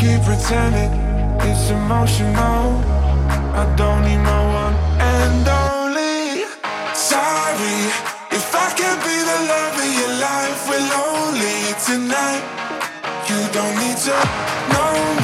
keep pretending it's emotional. I don't need no one and only. Sorry if I can't be the love of your life. We're lonely tonight. You don't need to know.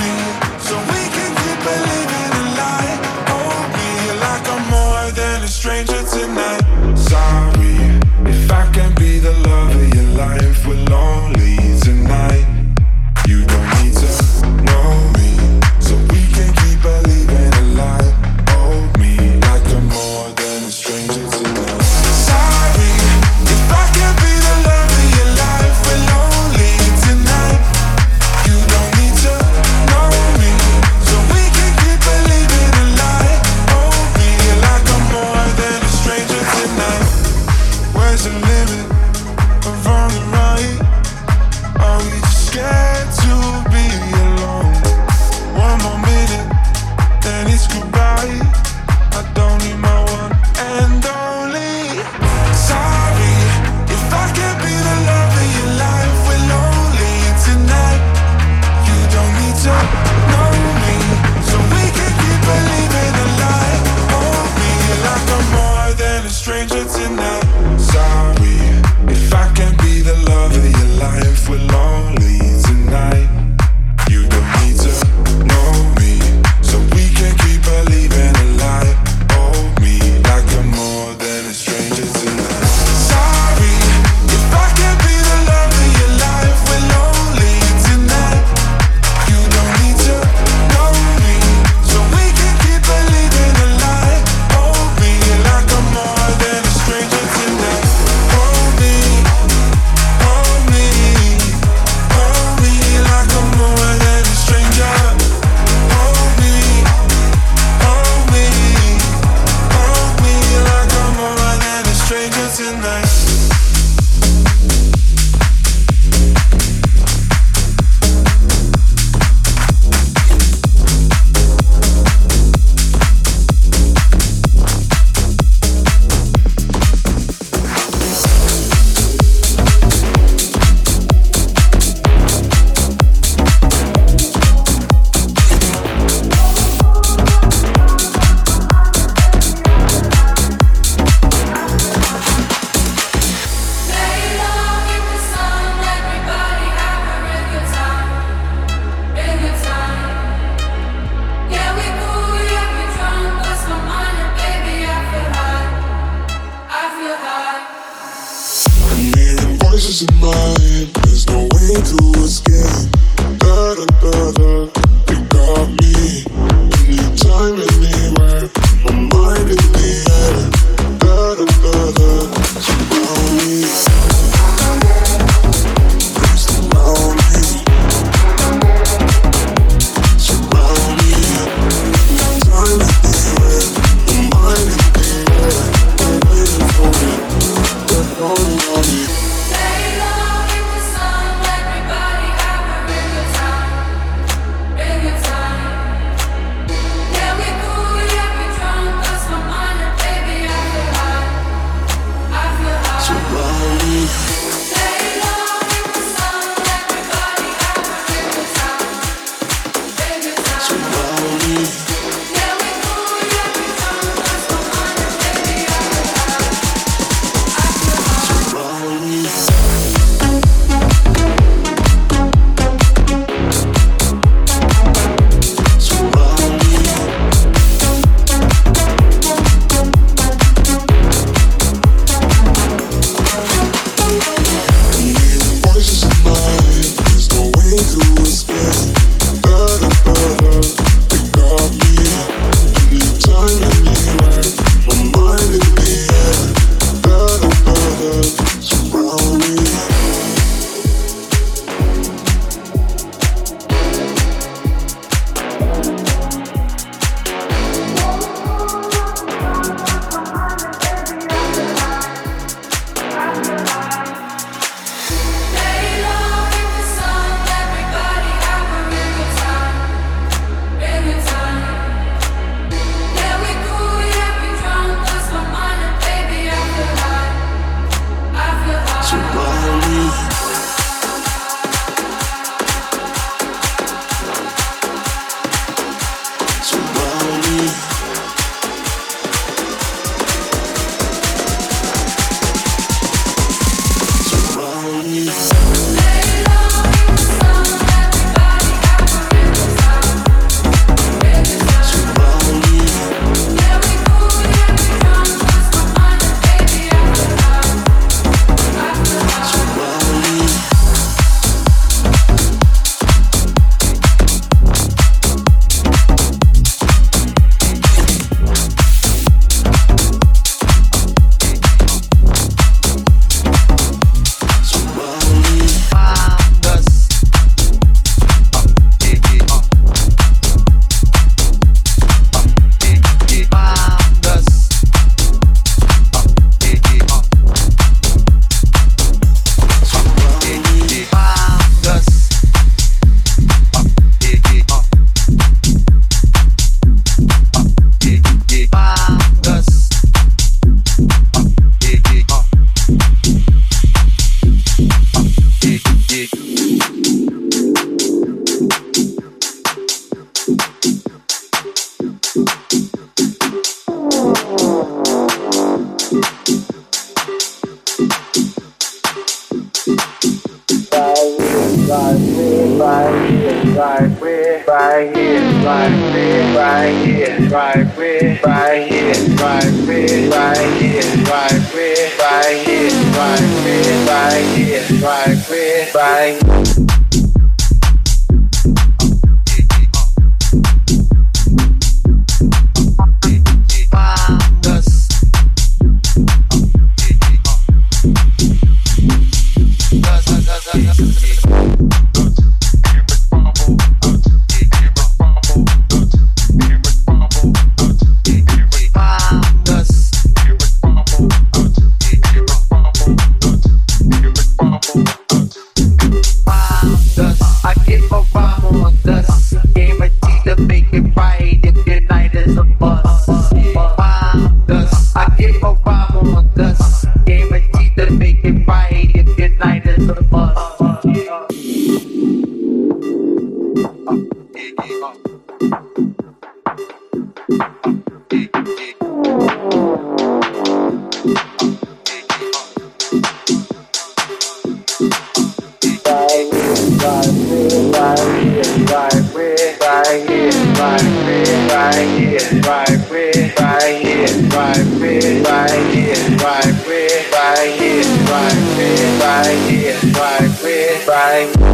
That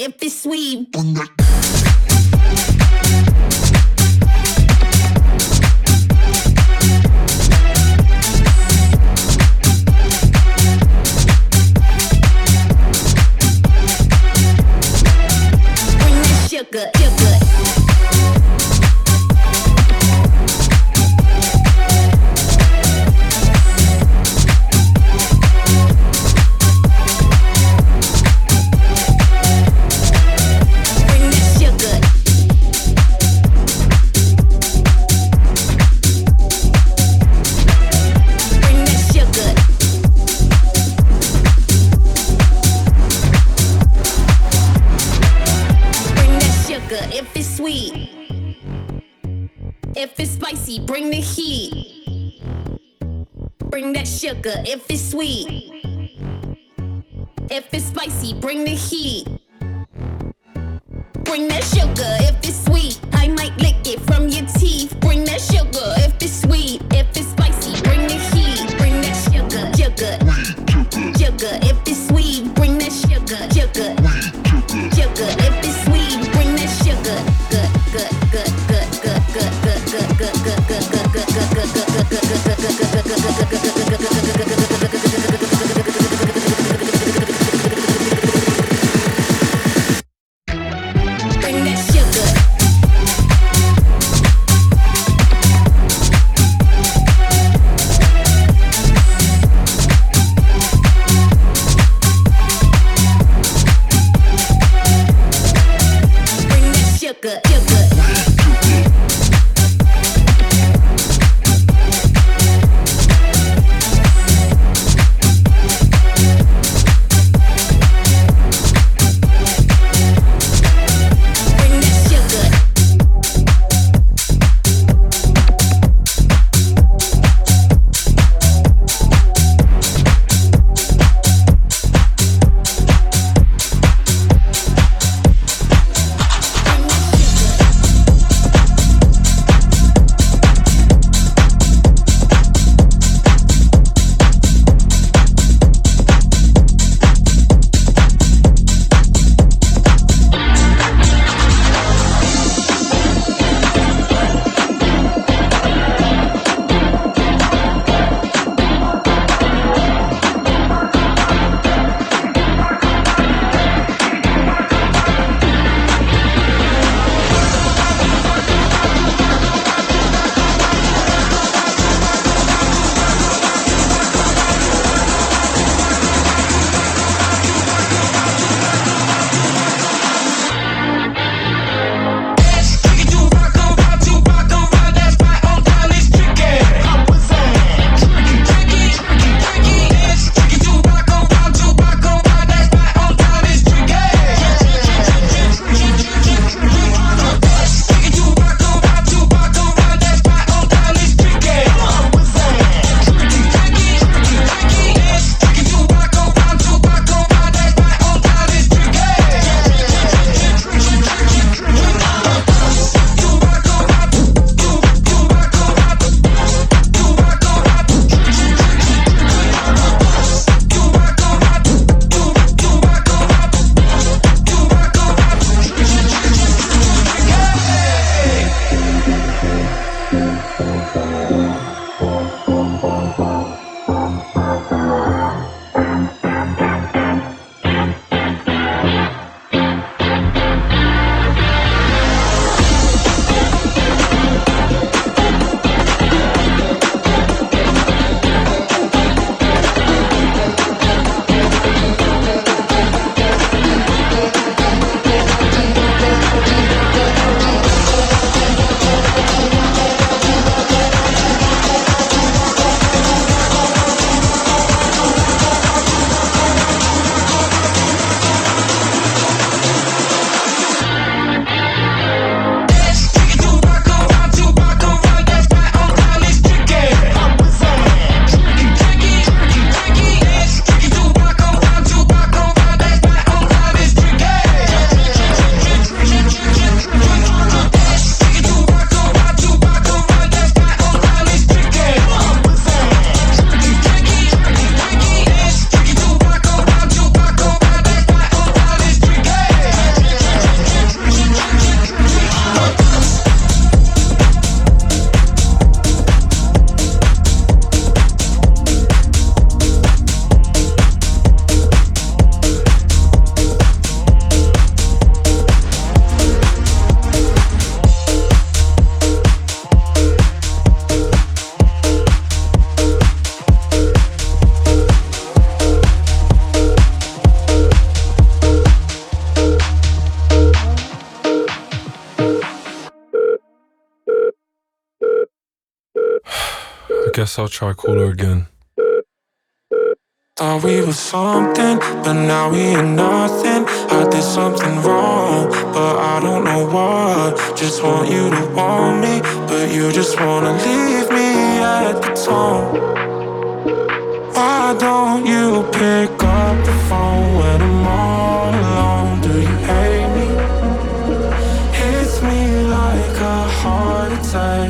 if it's sweet. if it's sweet. Her again. Thought we were something, but now we are nothing. I did something wrong, but I don't know what. Just want you to want me, but you just wanna leave me at the tone. Why don't you pick up the phone when I'm all alone? Do you hate me? Hits me like a heart attack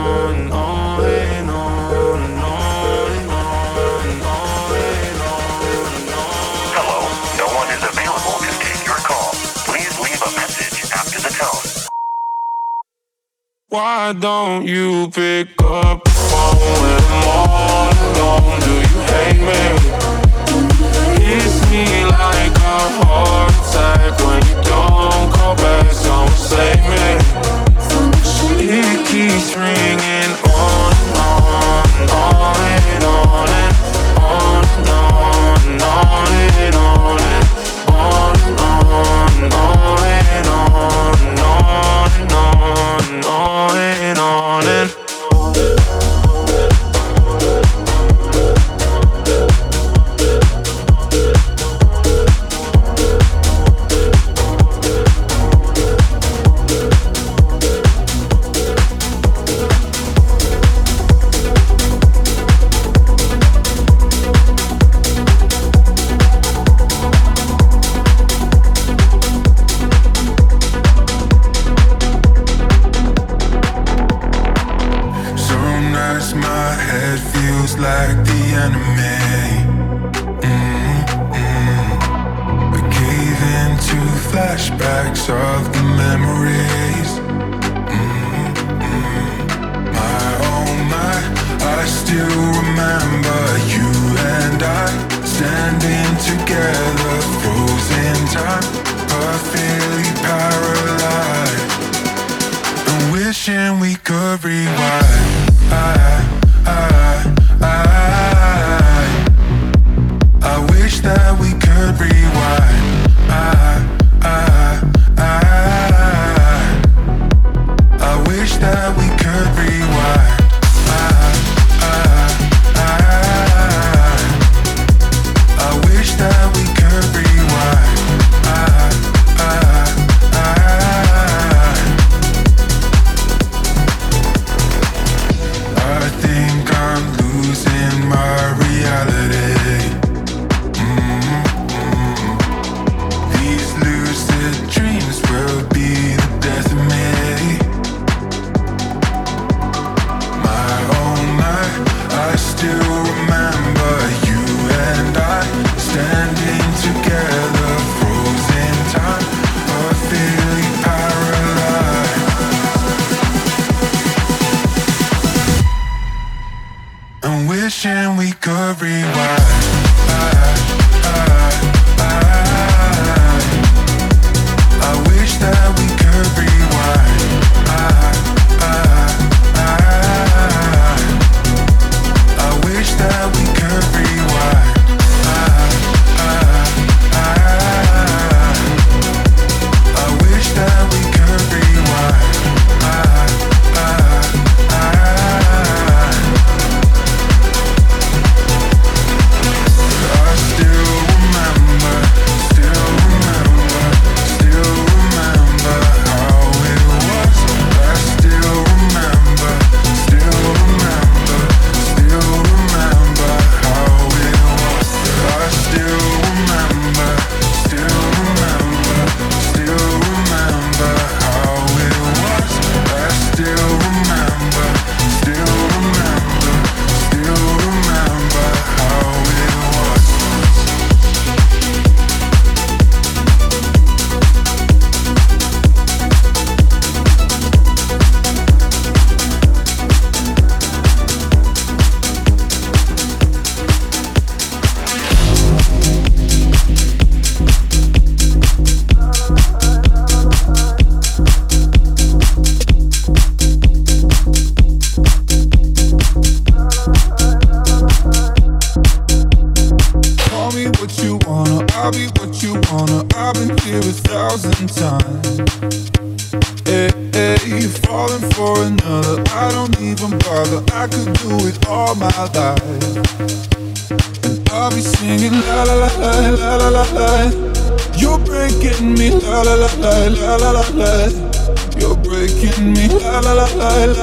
Why don't you pick up the phone when I'm all alone? Do you hate me? Hits me like a heart attack when you don't call back. Someone save me. It keeps ringing on and on and on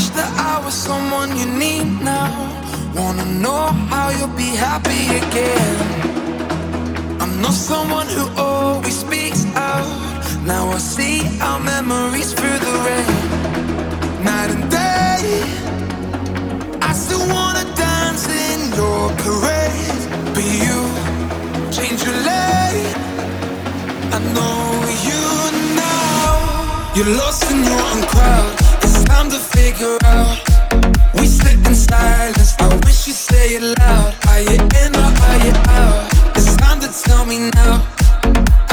wish that I was someone you need now. Wanna know how you'll be happy again. I'm not someone who always speaks out. Now I see our memories through the rain. Night and day, I still wanna dance in your parade. But you change your lane. I know you now. You're lost in your own crowd time to figure out. We sit in silence. I wish you'd say it loud. Are you in or are you out? It's time to tell me now.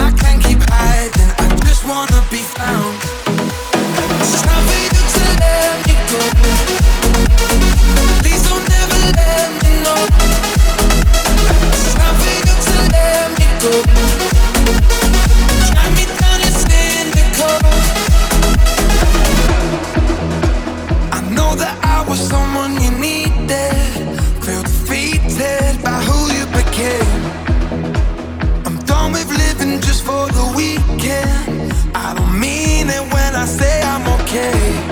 I can't keep hiding. I just wanna be found. It's time for you to let me go. Please don't ever let me know. It's time for you to let me go. was someone you needed. Feel defeated by who you became. I'm done with living just for the weekend. I don't mean it when I say I'm okay.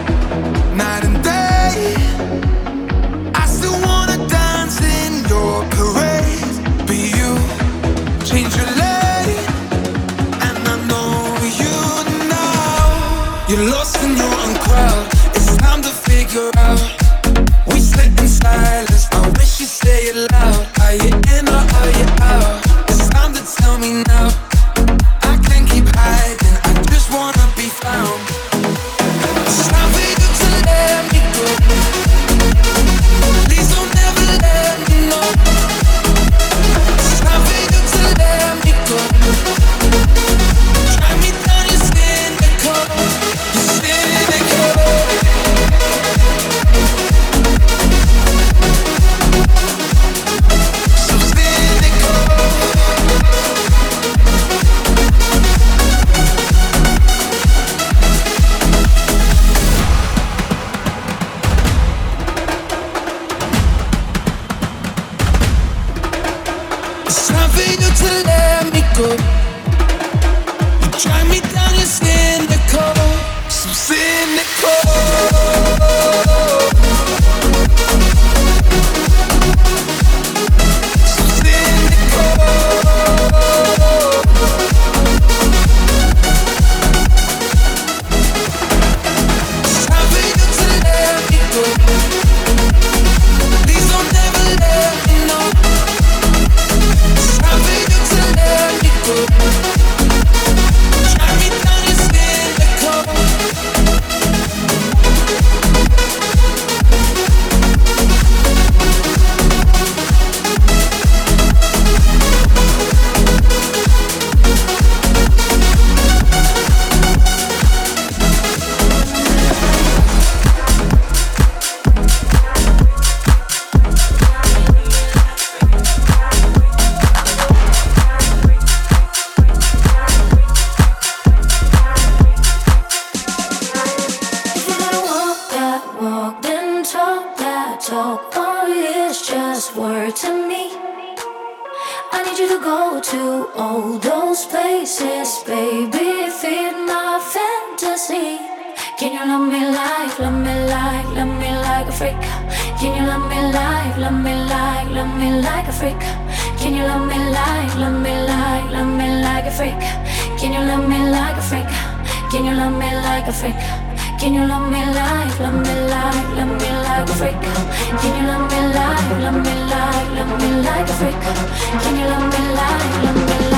Can you love me like a freak? Can you love me like a freak? Can you love me like, love me like, love me like a freak? Can you love me like, love me like, love me like a freak? Can you love me like, love me like?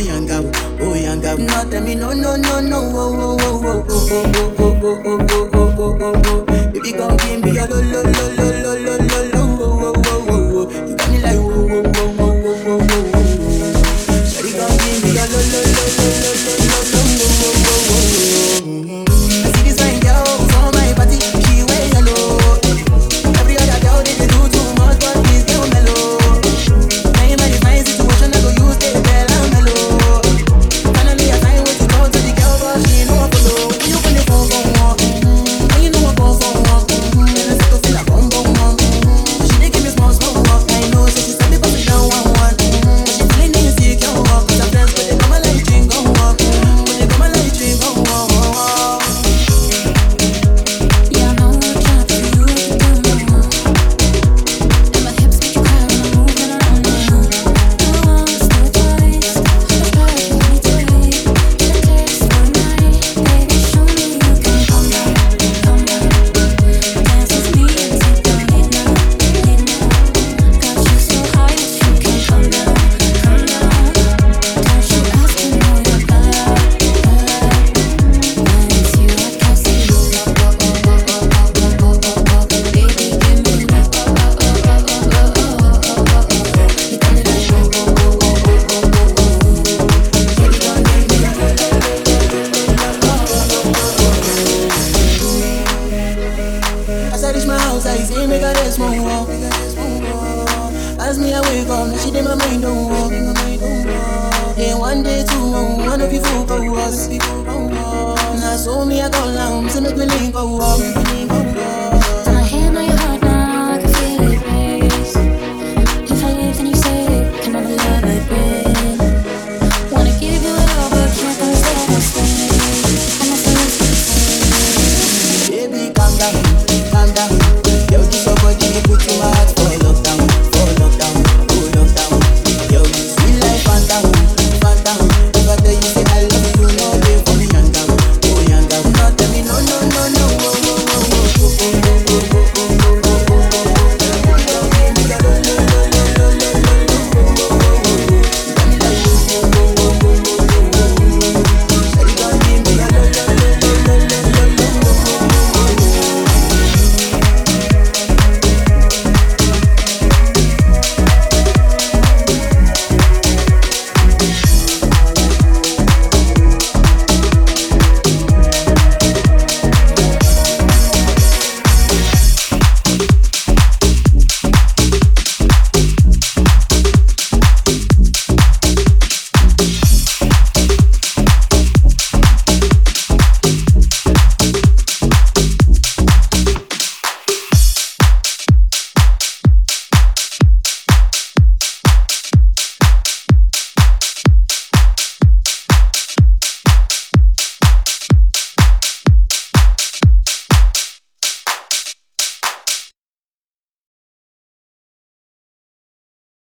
carry anger